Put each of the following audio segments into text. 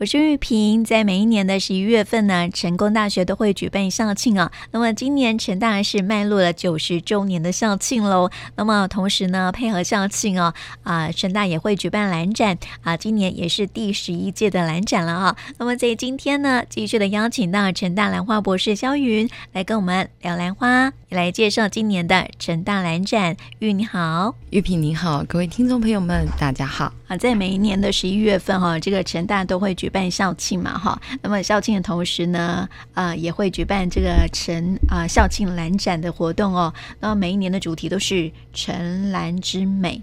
我是玉萍，在每一年的十一月份呢，成功大学都会举办校庆啊。那么今年成大是迈入了九十周年的校庆喽。那么同时呢，配合校庆哦，啊，成大也会举办兰展啊。今年也是第十一届的兰展了哈。那么在今天呢，继续的邀请到成大兰花博士肖云来跟我们聊兰花，也来介绍今年的成大兰展。玉你好，玉萍你好，各位听众朋友们，大家好。啊，在每一年的十一月份哈，这个成大都会举举办校庆嘛哈。那么校庆的同时呢，啊，也会举办这个城啊校庆兰展的活动哦。那每一年的主题都是城兰之美。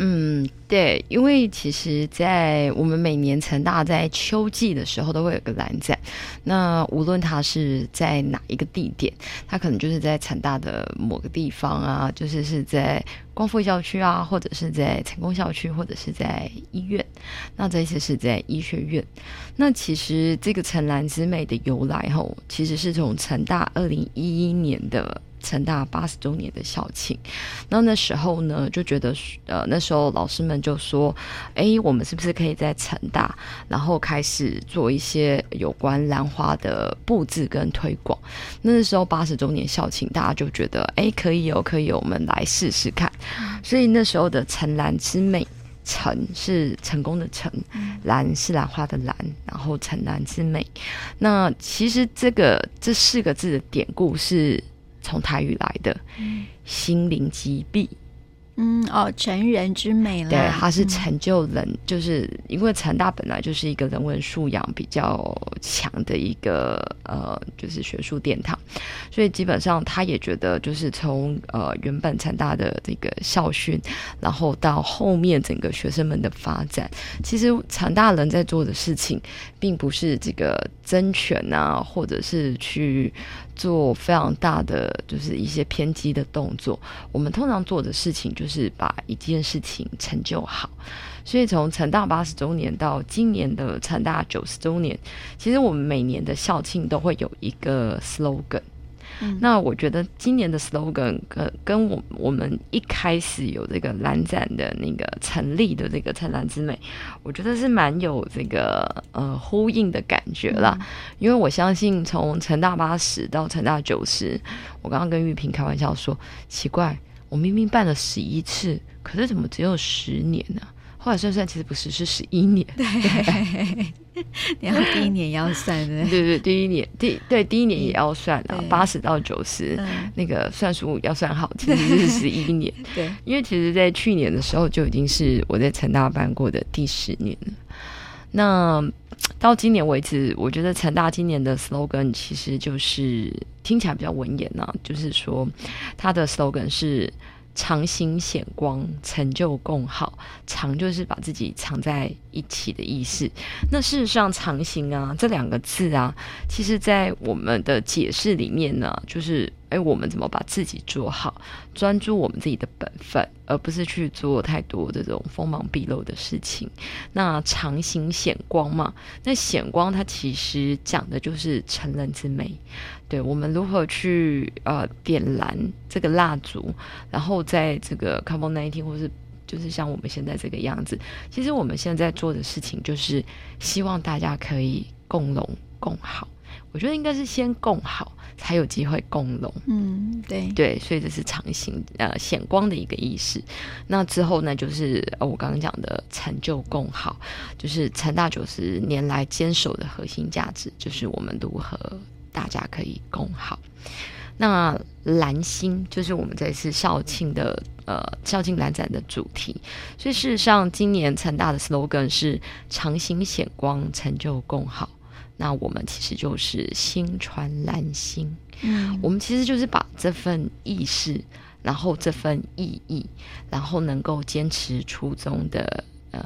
嗯，对，因为其实，在我们每年成大在秋季的时候都会有个兰展，那无论它是在哪一个地点，它可能就是在成大的某个地方啊，就是是在光复校区啊，或者是在成功校区，或者是在医院，那这些是在医学院。那其实这个城南之美的由来吼，其实是从成大二零一一年的。成大八十周年的校庆，那那时候呢，就觉得，呃，那时候老师们就说，哎，我们是不是可以在成大，然后开始做一些有关兰花的布置跟推广？那时候八十周年校庆，大家就觉得，哎，可以有，可以有，我们来试试看。所以那时候的成兰之美，成是成功的成，兰是兰花的兰，然后成兰之美。那其实这个这四个字的典故是。从台语来的，心灵击毙。嗯哦，成人之美了。对，它是成就人，嗯、就是因为成大本来就是一个人文素养比较强的一个呃，就是学术殿堂，所以基本上他也觉得，就是从呃原本成大的这个校训，然后到后面整个学生们的发展，其实成大人在做的事情，并不是这个争权啊，或者是去做非常大的就是一些偏激的动作。我们通常做的事情就是。是把一件事情成就好，所以从成大八十周年到今年的成大九十周年，其实我们每年的校庆都会有一个 slogan。嗯、那我觉得今年的 slogan 跟跟我我们一开始有这个蓝展的那个成立的这个灿烂之美，我觉得是蛮有这个呃呼应的感觉啦。嗯、因为我相信从成大八十到成大九十，我刚刚跟玉萍开玩笑说，奇怪。我明明办了十一次，可是怎么只有十年呢？后来算算，其实不是，是十一年。对，然后第一年也要算的。对对，第一年第对第一年也要算啊，八十到九十，嗯，那个算数要算好，其实是 十一年。对，因为其实，在去年的时候就已经是我在成大办过的第十年了。那到今年为止，我觉得成大今年的 slogan 其实就是听起来比较文言啊，就是说它的 slogan 是藏形显光，成就共好。藏就是把自己藏在一起的意思。那事实上，藏形啊这两个字啊，其实在我们的解释里面呢，就是。哎，我们怎么把自己做好，专注我们自己的本分，而不是去做太多这种锋芒毕露的事情。那藏形显光嘛，那显光它其实讲的就是成人之美。对，我们如何去呃点燃这个蜡烛，然后在这个 COVID-19 或是就是像我们现在这个样子，其实我们现在做的事情就是希望大家可以共荣共好。我觉得应该是先共好，才有机会共荣。嗯，对对，所以这是长形呃显光的一个意识。那之后呢，就是呃我刚刚讲的成就共好，就是成大九十年来坚守的核心价值，就是我们如何大家可以共好。那蓝星就是我们这次校庆的呃校庆蓝展的主题。所以事实上，今年成大的 slogan 是藏形显光，成就共好。那我们其实就是星传蓝星，嗯，我们其实就是把这份意识，然后这份意义，然后能够坚持初衷的呃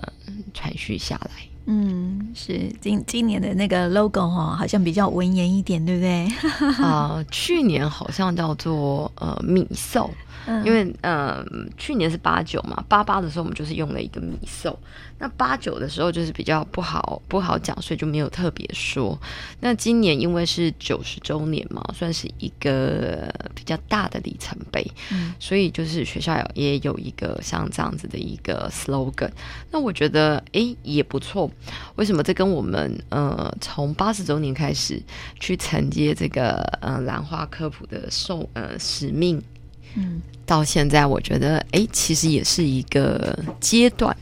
传续下来。嗯，是今今年的那个 logo 哈，好像比较文言一点，对不对？啊、呃，去年好像叫做呃米寿，嗯、因为呃去年是八九嘛，八八的时候我们就是用了一个米寿。那八九的时候就是比较不好不好讲，所以就没有特别说。那今年因为是九十周年嘛，算是一个比较大的里程碑，嗯，所以就是学校也有一个像这样子的一个 slogan。那我觉得诶也不错。为什么？这跟我们呃从八十周年开始去承接这个呃兰花科普的受呃使命，嗯，到现在我觉得诶其实也是一个阶段。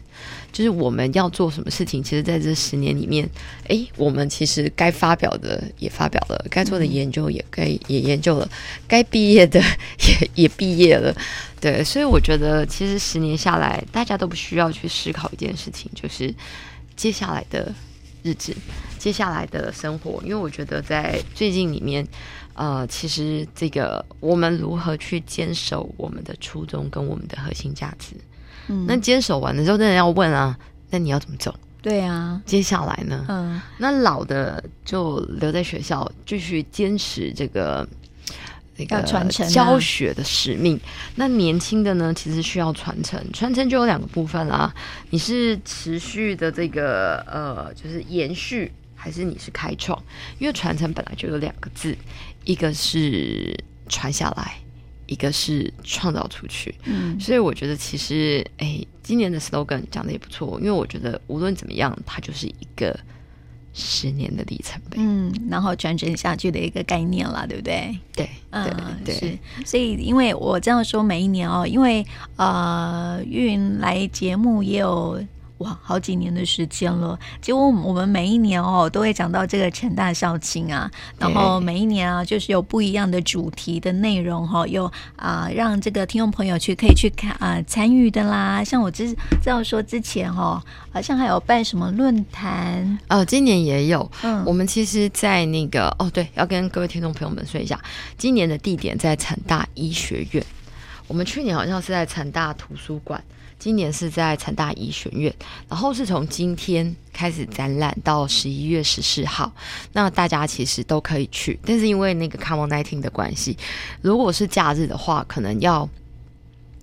就是我们要做什么事情，其实在这十年里面，哎，我们其实该发表的也发表了，该做的研究也该也研究了，该毕业的 也也毕业了，对，所以我觉得其实十年下来，大家都不需要去思考一件事情，就是接下来的日子，接下来的生活，因为我觉得在最近里面，呃，其实这个我们如何去坚守我们的初衷跟我们的核心价值。嗯、那坚守完的时候，真的要问啊，那你要怎么走？对啊，接下来呢？嗯，那老的就留在学校，继续坚持这个那个传承教学的使命。啊、那年轻的呢，其实需要传承，传承就有两个部分啦。你是持续的这个呃，就是延续，还是你是开创？因为传承本来就有两个字，一个是传下来。一个是创造出去，嗯，所以我觉得其实，哎，今年的 slogan 讲的也不错，因为我觉得无论怎么样，它就是一个十年的里程碑，嗯，然后传承下去的一个概念了，对不对？对，嗯，对，是，所以因为我这样说，每一年哦，因为呃，玉云来节目也有。哇，好几年的时间了。结果我们每一年哦，都会讲到这个成大校庆啊，然后每一年啊，就是有不一样的主题的内容哈、哦，有啊、呃，让这个听众朋友去可以去看啊、呃、参与的啦。像我知知道说之前哈、哦，好像还有办什么论坛哦，今年也有。嗯，我们其实，在那个哦，对，要跟各位听众朋友们说一下，今年的地点在成大医学院。我们去年好像是在成大图书馆。今年是在成大医学院，然后是从今天开始展览到十一月十四号，那大家其实都可以去，但是因为那个 Come on Nineteen 的关系，如果是假日的话，可能要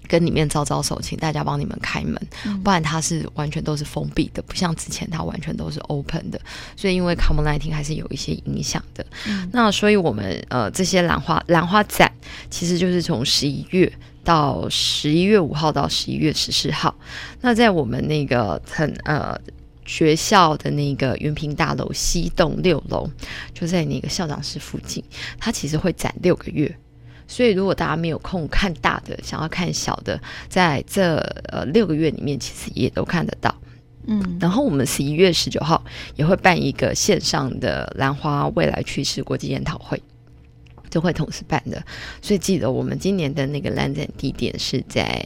跟里面招招手，请大家帮你们开门，不然它是完全都是封闭的，不像之前它完全都是 open 的，所以因为 COVID-19 还是有一些影响的。嗯、那所以我们呃这些兰花兰花展，其实就是从十一月。到十一月五号到十一月十四号，那在我们那个很呃学校的那个云平大楼西栋六楼，就在那个校长室附近，它其实会展六个月，所以如果大家没有空看大的，想要看小的，在这呃六个月里面，其实也都看得到。嗯，然后我们十一月十九号也会办一个线上的兰花未来趋势国际研讨会。就会同时办的，所以记得我们今年的那个蓝展地点是在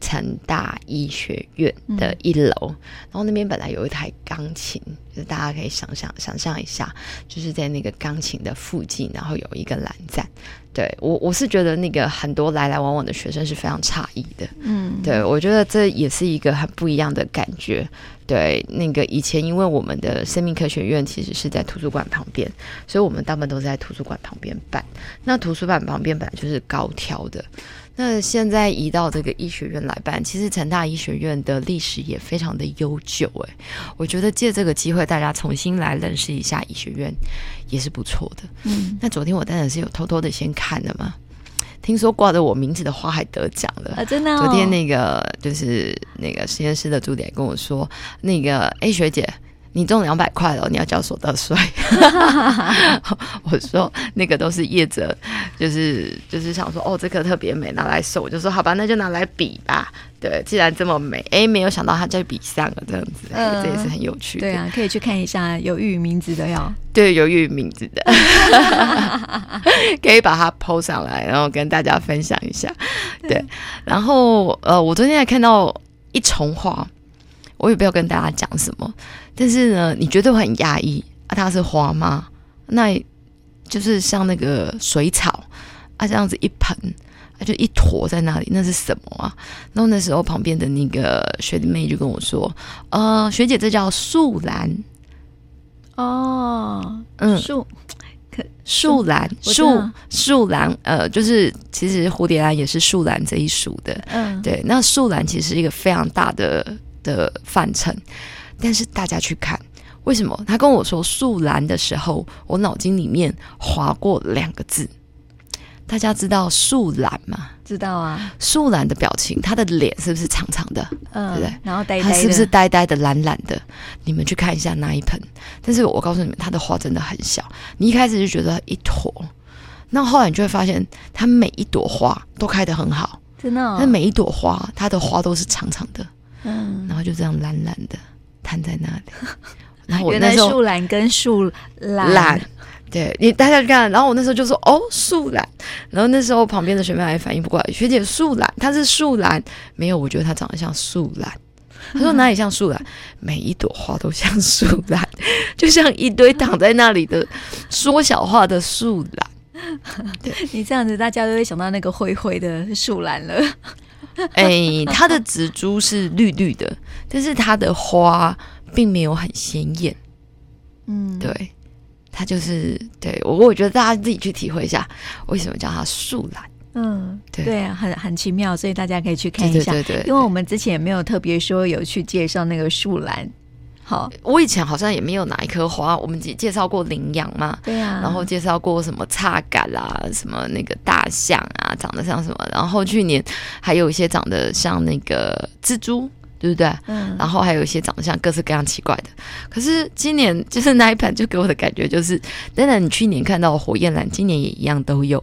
成大医学院的一楼，嗯、然后那边本来有一台钢琴，就是大家可以想象想象一下，就是在那个钢琴的附近，然后有一个蓝站。对我，我是觉得那个很多来来往往的学生是非常诧异的。嗯，对我觉得这也是一个很不一样的感觉。对，那个以前因为我们的生命科学院其实是在图书馆旁边，所以我们大部分都是在图书馆旁边办。那图书馆旁边本来就是高挑的，那现在移到这个医学院来办，其实成大医学院的历史也非常的悠久。哎，我觉得借这个机会，大家重新来认识一下医学院也是不错的。嗯，那昨天我当然是有偷偷的先看了嘛。听说挂着我名字的花还得奖了啊！真的、哦，昨天那个就是那个实验室的助理跟我说，那个 A 学姐。你中两百块了，你要交所得税。我说那个都是业者，就是就是想说，哦，这个特别美，拿来收。我就说好吧，那就拿来比吧。对，既然这么美，哎，没有想到它在比上了，这样子，呃、这也是很有趣的。对啊，可以去看一下有玉名字的哟。对，有玉名字的，可以把它 PO 上来，然后跟大家分享一下。对，然后呃，我昨天还看到一重花。我也不要跟大家讲什么，但是呢，你绝对会很压抑啊！它是花吗？那就是像那个水草啊，这样子一盆，啊，就一坨在那里，那是什么啊？然后那时候旁边的那个学弟妹就跟我说：“呃，学姐，这叫树兰哦，嗯，树可树兰树树兰，呃，就是其实蝴蝶兰也是树兰这一属的，嗯，对。那树兰其实是一个非常大的。”的范畴，但是大家去看，为什么？他跟我说树兰的时候，我脑筋里面划过两个字。大家知道树懒吗？知道啊。树懒的表情，他的脸是不是长长的？嗯，对不对？然后呆呆的，他是不是呆呆的、懒懒的？你们去看一下那一盆。但是我告诉你们，它的花真的很小。你一开始就觉得一坨，那后来你就会发现，它每一朵花都开得很好，真的、哦。但每一朵花，它的花都是长长的，嗯，然后就这样懒懒的瘫在那里。然后我那时候树懒跟树懒。对你大家看，然后我那时候就说哦树懒，然后那时候旁边的学妹还反应不过来，学姐树懒，她是树懒，没有，我觉得她长得像树懒。她说哪里像树懒？每一朵花都像树懒，就像一堆躺在那里的缩小化的树懒。对，你这样子，大家都会想到那个灰灰的树懒了。哎，它的植株是绿绿的，但是它的花并没有很鲜艳。嗯，对。它就是对我，我觉得大家自己去体会一下，为什么叫它树懒？嗯，对对啊，很很奇妙，所以大家可以去看一下。对对对，对，因为我们之前也没有特别说有去介绍那个树懒。好，我以前好像也没有哪一棵花，我们只介绍过羚羊嘛，对啊，然后介绍过什么叉杆啦，什么那个大象啊，长得像什么，然后去年还有一些长得像那个蜘蛛。对不对？嗯，然后还有一些长得像各式各样奇怪的。可是今年就是那一盘，就给我的感觉就是，当然你去年看到的火焰兰，今年也一样都有。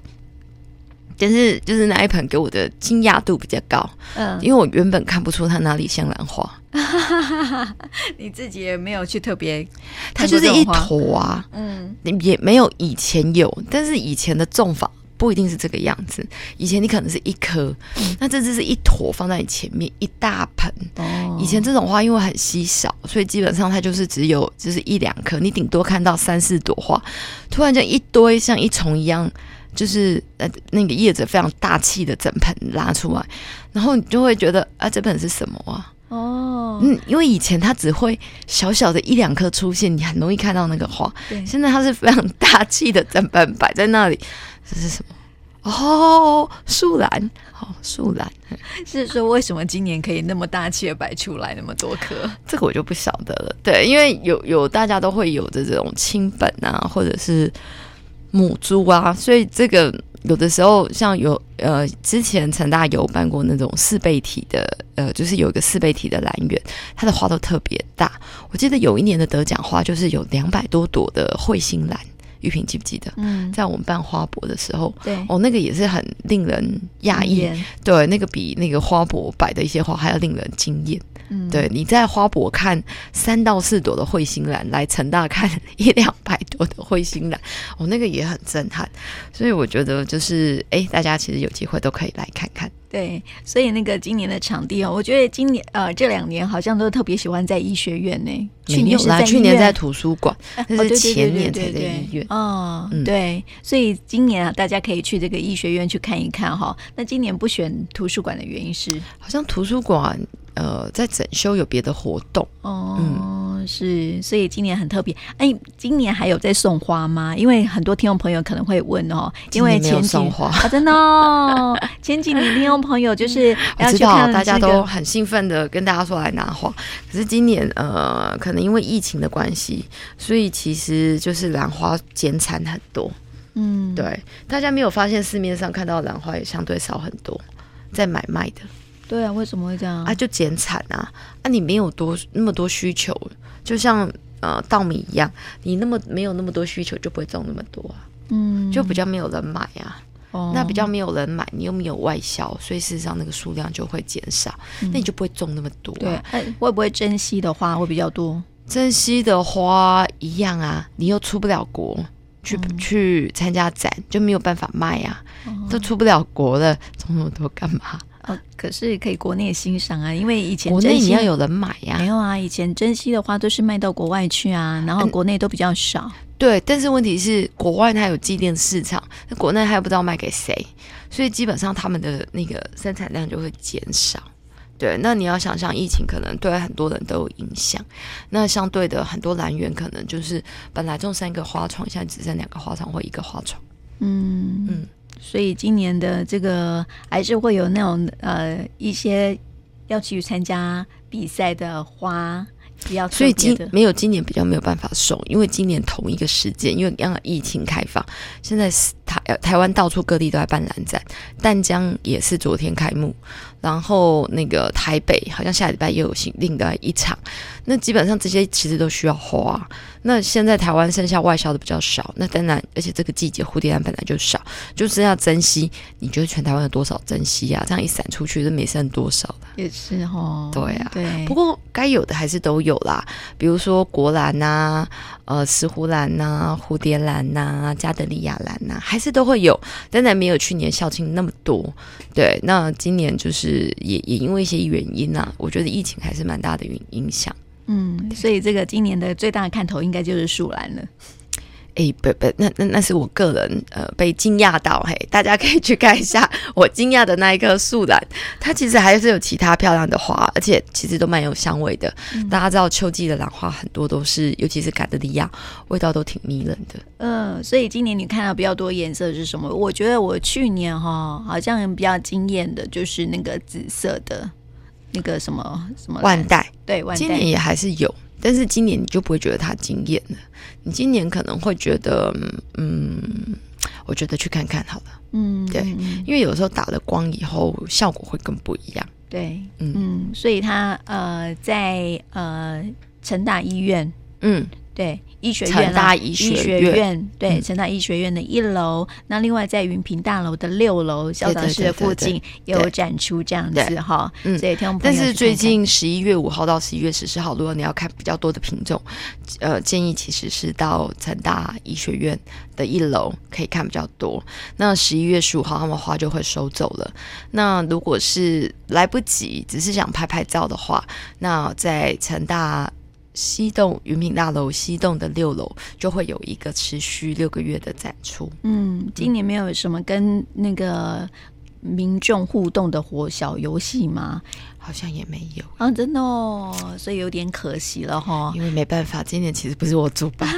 但是就是那一盆给我的惊讶度比较高，嗯，因为我原本看不出它哪里像兰花。你自己也没有去特别，它就是一坨啊，嗯，也没有以前有，但是以前的种法。不一定是这个样子。以前你可能是一颗，嗯、那这只是一坨放在你前面一大盆。哦，以前这种花因为很稀少，所以基本上它就是只有就是一两颗，你顶多看到三四朵花。突然间一堆像一丛一样，就是呃那个叶子非常大气的整盆拉出来，然后你就会觉得啊，这盆是什么啊？哦，嗯，因为以前它只会小小的一两颗出现，你很容易看到那个花。对，现在它是非常大气的整盆摆在那里。这是什么？哦，树兰，好、哦，树兰 是说为什么今年可以那么大气的摆出来那么多颗？这个我就不晓得了。对，因为有有大家都会有的这种亲本啊，或者是母株啊，所以这个有的时候像有呃，之前成大有办过那种四倍体的，呃，就是有一个四倍体的兰园，它的花都特别大。我记得有一年的得奖花就是有两百多朵的彗星兰。玉萍记不记得？嗯，在我们办花博的时候，对哦，那个也是很令人讶异，对，那个比那个花博摆的一些花还要令人惊艳。嗯，对，你在花博看三到四朵的彗星兰，来成大看一两百朵的彗星兰，哦，那个也很震撼。所以我觉得就是，哎，大家其实有机会都可以来看看。对，所以那个今年的场地哦，我觉得今年呃这两年好像都特别喜欢在医学院呢。去年是在去年在图书馆，那是前年才在医院。哦，对，所以今年啊，大家可以去这个医学院去看一看哈。那今年不选图书馆的原因是，好像图书馆。呃，在整修有别的活动哦，嗯、是，所以今年很特别。哎，今年还有在送花吗？因为很多听众朋友可能会问哦，因为前几送花、哦、真的哦，前几年听众朋友就是要去看、这个、大家都很兴奋的跟大家说来拿花，可是今年呃，可能因为疫情的关系，所以其实就是兰花减产很多。嗯，对，大家没有发现市面上看到兰花也相对少很多，在买卖的。对啊，为什么会这样啊？就减产啊！啊，你没有多那么多需求，就像呃稻米一样，你那么没有那么多需求，就不会种那么多啊。嗯，就比较没有人买啊。哦，那比较没有人买，你又没有外销，所以事实上那个数量就会减少，嗯、那你就不会种那么多、啊。对，会不会珍惜的花会比较多？珍惜的花一样啊，你又出不了国去、嗯、去参加展，就没有办法卖啊。哦、都出不了国了，种那么多干嘛？哦，可是可以国内欣赏啊，因为以前国内你要有人买呀、啊，没有啊，以前珍稀的花都是卖到国外去啊，然后国内都比较少。嗯、对，但是问题是国外它有祭奠市场，那国内还有不知道卖给谁，所以基本上他们的那个生产量就会减少。对，那你要想想，疫情可能对很多人都有影响，那相对的很多来源可能就是本来种三个花床，现在只剩两个花床或一个花床。嗯嗯。所以今年的这个还是会有那种呃一些要去参加比赛的花比较。所以今没有今年比较没有办法送，因为今年同一个时间，因为刚刚疫情开放，现在台台湾到处各地都在办兰展，淡江也是昨天开幕。然后那个台北好像下礼拜又有新另外一场，那基本上这些其实都需要花。那现在台湾剩下外销的比较少，那当然，而且这个季节蝴蝶兰本来就少，就是要珍惜。你觉得全台湾有多少珍惜呀、啊？这样一散出去，就没剩多少了。也是哦，对啊，对。不过该有的还是都有啦，比如说国兰呐、啊，呃，石斛兰呐、啊，蝴蝶兰呐、啊，加德利亚兰呐、啊，还是都会有，当然没有去年校庆那么多。对，那今年就是。也也因为一些原因啊，我觉得疫情还是蛮大的影影响。嗯，所以这个今年的最大的看头应该就是树兰了。哎，不不，那那那是我个人呃被惊讶到，嘿，大家可以去看一下我惊讶的那一棵树兰，它其实还是有其他漂亮的花，而且其实都蛮有香味的。嗯、大家知道秋季的兰花很多都是，尤其是卡德利亚，味道都挺迷人的。嗯、呃，所以今年你看到比较多颜色是什么？我觉得我去年哈好像比较惊艳的就是那个紫色的那个什么什么万代，对，万代。今年也还是有。但是今年你就不会觉得它惊艳了，你今年可能会觉得，嗯，我觉得去看看好了，嗯，对，因为有时候打了光以后效果会更不一样，对，嗯，嗯，所以他呃在呃成大医院，嗯，对。医学院啦，医学院对，成大医学院的一楼。嗯、那另外在云平大楼的六楼，校长室的附近也有展出这样子哈。嗯，所以听众朋友，但是最近十一月五号到十一月十四号，如果你要看比较多的品种，呃，建议其实是到成大医学院的一楼可以看比较多。那十一月十五号他们花就会收走了。那如果是来不及，只是想拍拍照的话，那在成大。西栋云品大楼西栋的六楼就会有一个持续六个月的展出。嗯，今年没有什么跟那个民众互动的活小游戏吗？好像也没有啊，真的哦，所以有点可惜了哈。因为没办法，今年其实不是我主办，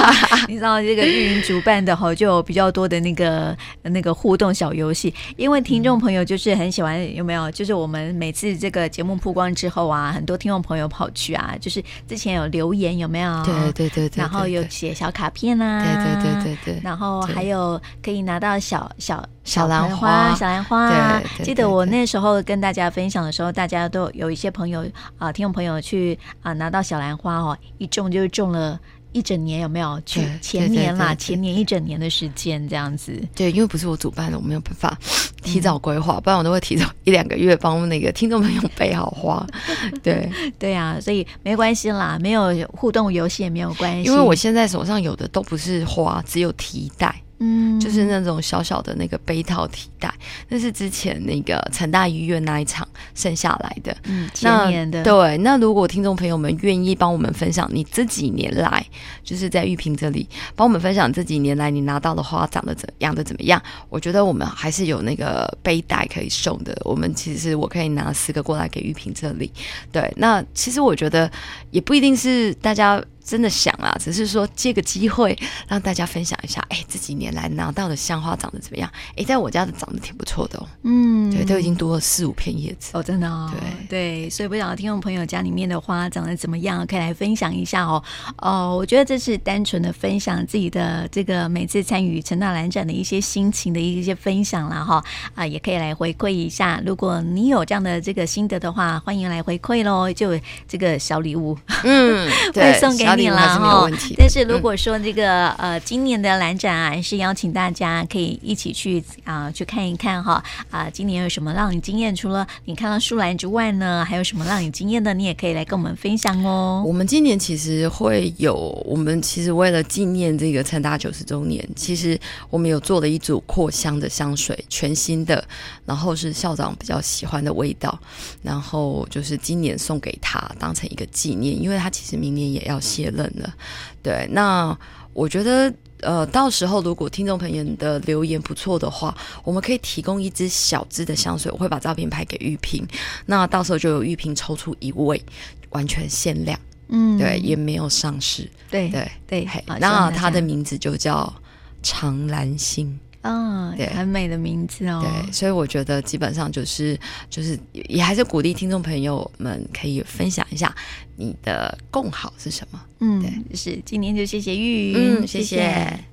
你知道这个玉云主办的哈，就有比较多的那个那个互动小游戏。因为听众朋友就是很喜欢，有没有？就是我们每次这个节目曝光之后啊，很多听众朋友跑去啊，就是之前有留言有没有？对对对对。然后有写小卡片啊，对对对对对。然后还有可以拿到小小小兰花，小兰花。对记得我那时候跟大家分享的时候，大家。大家都有一些朋友啊，听众朋友去啊拿到小兰花哦，一种就是种了一整年，有没有？去前年啦，前年一整年的时间这样子。对，因为不是我主办的，我没有办法提早规划，嗯、不然我都会提早一两个月帮那个听众朋友备好花。对对啊，所以没关系啦，没有互动游戏也没有关系，因为我现在手上有的都不是花，只有提袋。嗯，就是那种小小的那个杯套提袋，那是之前那个成大医院那一场剩下来的。嗯，前年的。对，那如果听众朋友们愿意帮我们分享你这几年来，就是在玉屏这里帮我们分享这几年来你拿到的花长得怎样的怎么样？我觉得我们还是有那个背带可以送的。我们其实我可以拿十个过来给玉屏这里。对，那其实我觉得也不一定是大家。真的想啊，只是说借个机会让大家分享一下，哎，这几年来拿到的香花长得怎么样？哎，在我家的长得挺不错的哦。嗯，对，都已经多了四五片叶子哦，真的哦。对对，所以不晓得听众朋友家里面的花长得怎么样，可以来分享一下哦。哦，我觉得这是单纯的分享自己的这个每次参与陈大兰展的一些心情的一些分享了哈。啊，也可以来回馈一下，如果你有这样的这个心得的话，欢迎来回馈喽，就这个小礼物，嗯，会送给。你了哈，但是如果说这个、嗯、呃，今年的兰展啊，是邀请大家可以一起去啊、呃，去看一看哈啊、呃，今年有什么让你惊艳？除了你看到树兰之外呢，还有什么让你惊艳的？你也可以来跟我们分享哦。我们今年其实会有，我们其实为了纪念这个成大九十周年，其实我们有做了一组扩香的香水，全新的，然后是校长比较喜欢的味道，然后就是今年送给他当成一个纪念，因为他其实明年也要谢。冷了，对，那我觉得，呃，到时候如果听众朋友的留言不错的话，我们可以提供一支小支的香水，我会把照片拍给玉萍，那到时候就有玉萍抽出一位，完全限量，嗯，对，也没有上市，对对对，那它的名字就叫长蓝心。嗯，对，很美的名字哦。对，所以我觉得基本上就是就是也还是鼓励听众朋友们可以分享一下你的共好是什么。嗯，对，是今天就谢谢玉，嗯，谢谢。谢谢